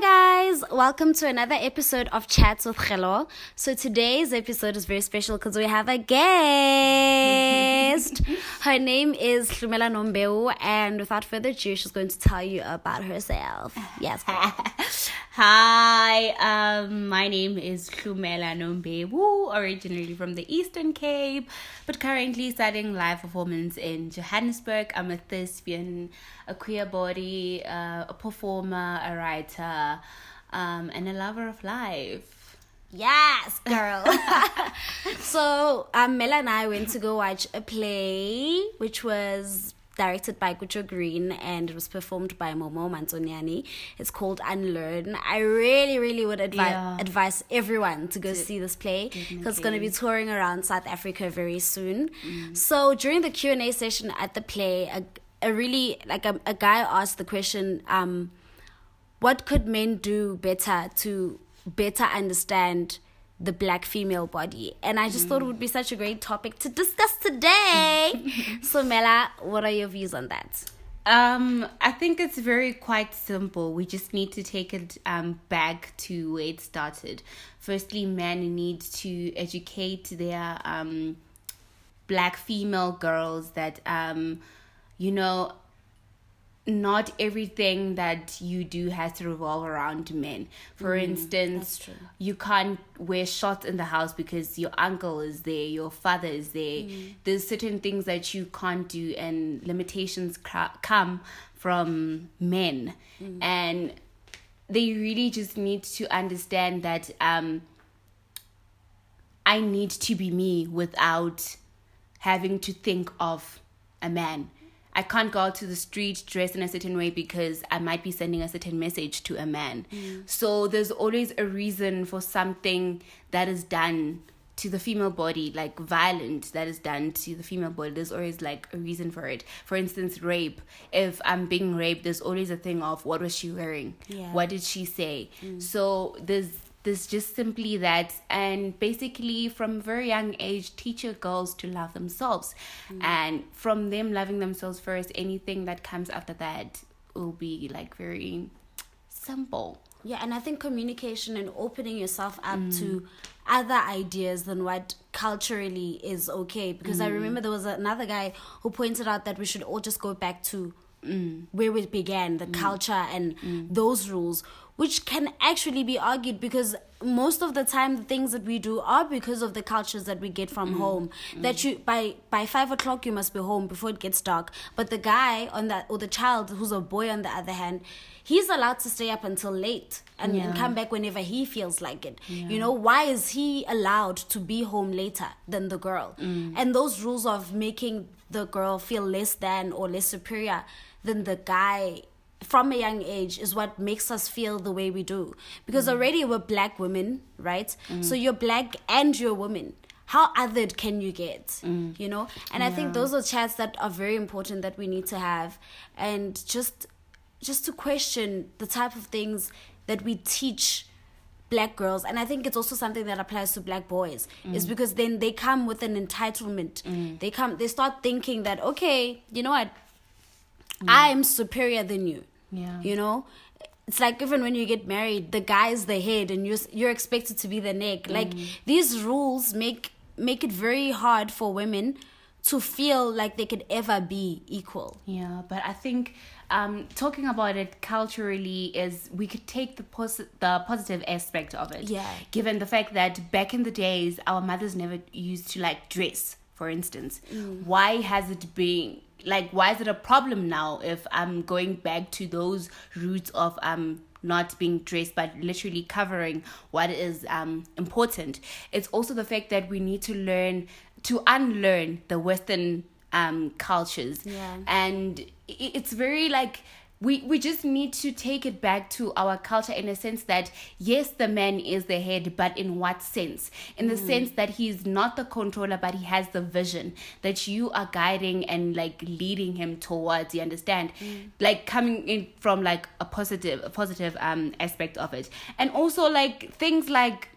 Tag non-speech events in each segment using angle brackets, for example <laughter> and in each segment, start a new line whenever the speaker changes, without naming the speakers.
Hi guys, welcome to another episode of Chats with Hello. So today's episode is very special because we have a guest. <laughs> Her name is Hlumela Nombeu, and without further ado, she's going to tell you about herself. Yes. <laughs>
Hi, um, my name is Hlumela Nombewu, originally from the Eastern Cape, but currently studying live performance in Johannesburg. I'm a thespian, a queer body, uh, a performer, a writer, um, and a lover of life.
Yes, girl. <laughs> <laughs> so, um, Mela and I went to go watch a play, which was directed by Gucho Green and it was performed by Momo Mantoniani. It's called Unlearn. I really, really would advise
Yeah.
advise everyone to go see this play because it's going to be touring around South Africa very soon. So during the Q and A session at the play, a, a really like a, a guy asked the question, um, "What could men do better to better understand?" The black female body and i just thought it would be such a great topic to discuss today <laughs> so mela what are your views on that
Um, I think it's very quite simple. We just need to take it um back to where it started. Firstly, men need to educate their um black female girls that um you know not everything that you do has to revolve around men. For mm,
instance,
you can't wear shorts in the house because your uncle is there, your father is there. Mm. There's certain things that you can't do, and limitations cra- come from men. Mm. And they really just need to understand that um, I need to be me without having to think of a man. I can't go out to the street dressed in a certain way because I might be sending a certain message to a man. Mm. So there's always a reason for something that is done to the female body, like violent that is done to the female body. There's always like a reason for it. For instance, rape. If I'm being raped, there's always a thing of what was she wearing?
Yeah.
What did she say? Mm. So there's there's just simply that. And basically from a very young age teach your girls to love themselves. Mm. And from them loving themselves first anything that comes after that will be like very simple.
Yeah and i think communication and opening yourself up to mm. other ideas than what culturally is okay. Because i mm. remember there was another guy who pointed out that we should all just go back to where we began the mm. culture and mm. those rules which can actually be argued because most of the time the things that we do are because of the cultures that we get from mm. home. That you by by five o'clock you must be home before it gets dark. But the guy on that or the child who's a boy on the other hand he's allowed to stay up until late and, and come back whenever he feels like it. You know why is he allowed to be home later than the girl? And those rules of making the girl feel less than or less superior than the guy from a young age is what makes us feel the way we do. Because mm. already we're black women right? Mm. So you're black and you're a woman. How othered can you get mm. you know? And i think those are chats that are very important that we need to have. And just just to question the type of things that we teach black girls and i think it's also something that applies to black boys is mm. because then they come with an entitlement. Mm. They come they start thinking that okay you know what? Mm. I'm superior than you
Yeah.
you know? It's like even when you get married the guy's the head and you're you're expected to be the neck. Like these rules make make it very hard for women to feel like they could ever be equal.
Yeah, but I think um, talking about it culturally is we could take the pos- the positive aspect of it.
Yeah.
Given the fact that back in the days, our mothers never used to like dress, for instance. Why has it been like? Why is it a problem now if I'm going back to those roots of um not being dressed but literally covering what is um important it's also the fact that we need to learn to unlearn the western um cultures
Yeah.
and it's very like we we just need to take it back to our culture in a sense that yes the man is the head but in what sense? In the sense that he's not the controller but he has the vision that you are guiding and like leading him towards you understand? Like coming in from like a positive a positive um aspect of it. And also like things like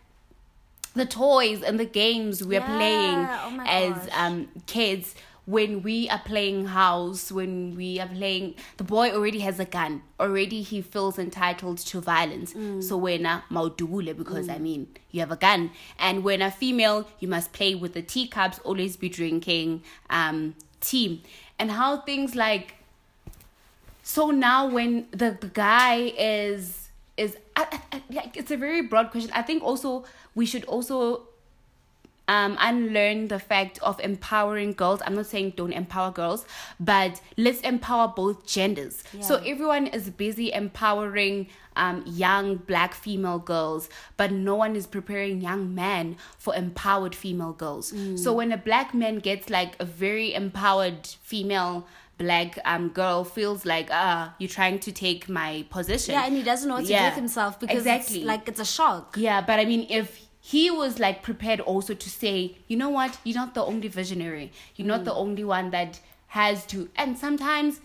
the toys and the games we're
Yeah,
playing
oh
as um kids when we are playing house, when we are playing, the boy already has a gun. Already he feels entitled to violence. So when a maudubule, because I mean, you have a gun. And when a female, you must play with the teacups, always be drinking um, tea. And how things like, so now when the, the guy is, is I, I- like, it's a very broad question. I think also we should also um, unlearn the fact of empowering girls. I'm not saying don't empower girls, but let's empower both genders. So everyone is busy empowering um, young black female girls, but no one is preparing young men for empowered female girls. So when a black man gets like a very empowered female black um girl feels like ah you're trying to take my position
Yeah, and he doesn't know what to do
Yeah,
with himself because
exactly
it's like it's a shock.
yeah, but I mean, if he was like prepared also to say, you know what, you're not the only visionary, you're not mm. the only one that has to, and sometimes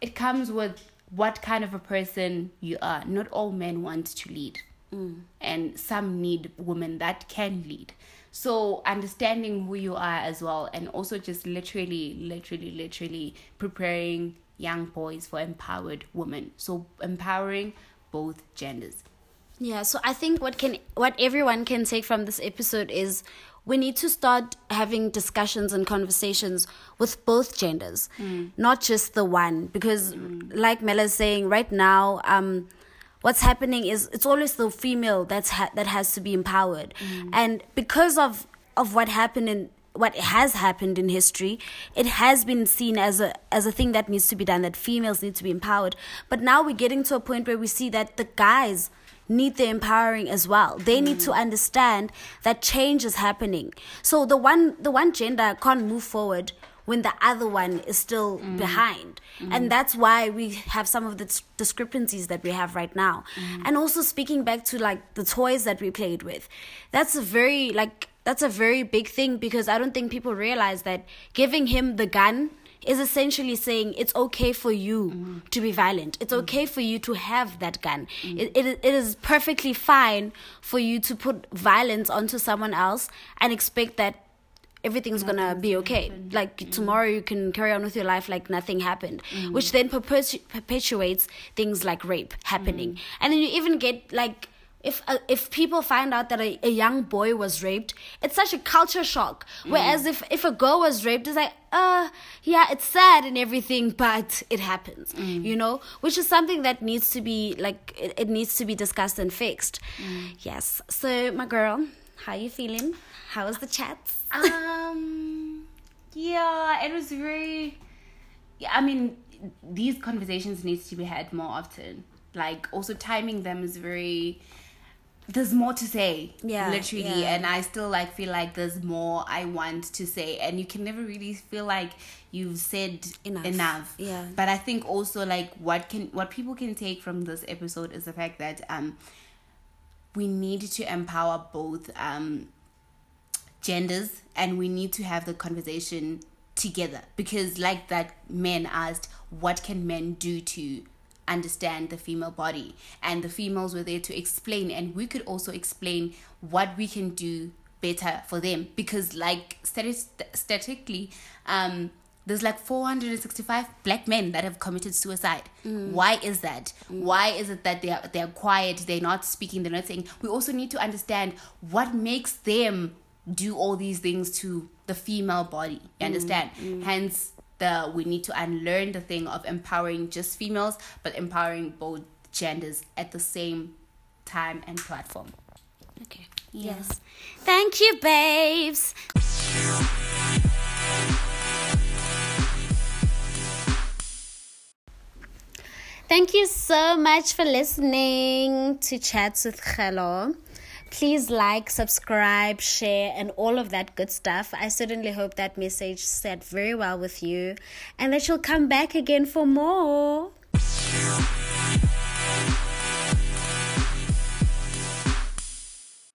it comes with what kind of a person you are. Not all men want to lead, mm. and some need women that can lead. So understanding who you are as well, and also just literally, literally, literally preparing young boys for empowered women. So empowering both genders.
Yeah, so I think what can what everyone can take from this episode is we need to start having discussions and conversations with both genders, mm. not just the one. Because, mm. like Mela's saying, right now, um, what's happening is it's always the female that's ha- that has to be empowered, mm. and because of of what happened in what has happened in history, it has been seen as a as a thing that needs to be done. That females need to be empowered, but now we're getting to a point where we see that the guys need the empowering as well. They need to mm. understand that change is happening. So the one the one gender can't move forward when the other one is still mm. behind. Mm. And that's why we have some of the dis- discrepancies that we have right now. And also speaking back to like the toys that we played with. That's a very like that's a very big thing because I don't think people realize that giving him the gun is essentially saying it's okay for you to be violent. It's okay for you to have that gun. It, it, it is perfectly fine for you to put violence onto someone else and expect that everything's gonna be okay. Like tomorrow you can carry on with your life like nothing happened, which then perpetu- perpetuates things like rape happening. And then you even get like if uh, if people find out that a, a young boy was raped, it's such a culture shock. Whereas if if a girl was raped, it's like, uh, yeah, it's sad and everything, but it happens, you know, which is something that needs to be like it, it needs to be discussed and fixed. Yes. So my girl, how you feeling? How was the chat
Um, yeah, it was very. Yeah, I mean, these conversations needs to be had more often. Like, also timing them is very. There's more to say,
Yeah,
literally,
yeah.
and I still like feel like there's more I want to say, and you can never really feel like you've said
Enough.
enough.
Yeah.
But I think also like what can what people can take from this episode is the fact that um we need to empower both um genders and we need to have the conversation together because like that man asked what can men do to understand the female body and the females were there to explain and we could also explain what we can do better for them because like statistically um there's like 465 black men that have committed suicide. Mm. Why is that? Mm. Why is it that they're they're quiet, they're not speaking, they're not saying? We also need to understand what makes them do all these things to the female body. You mm. understand? Hence the we need to unlearn the thing of empowering just females, but empowering both genders at the same time and platform.
Okay. Yes. Thank you, babes. Thank you so much for listening to Chats with Hello. Please like, subscribe, share, and all of that good stuff. I certainly hope that message sat very well with you and that you'll come back again for more.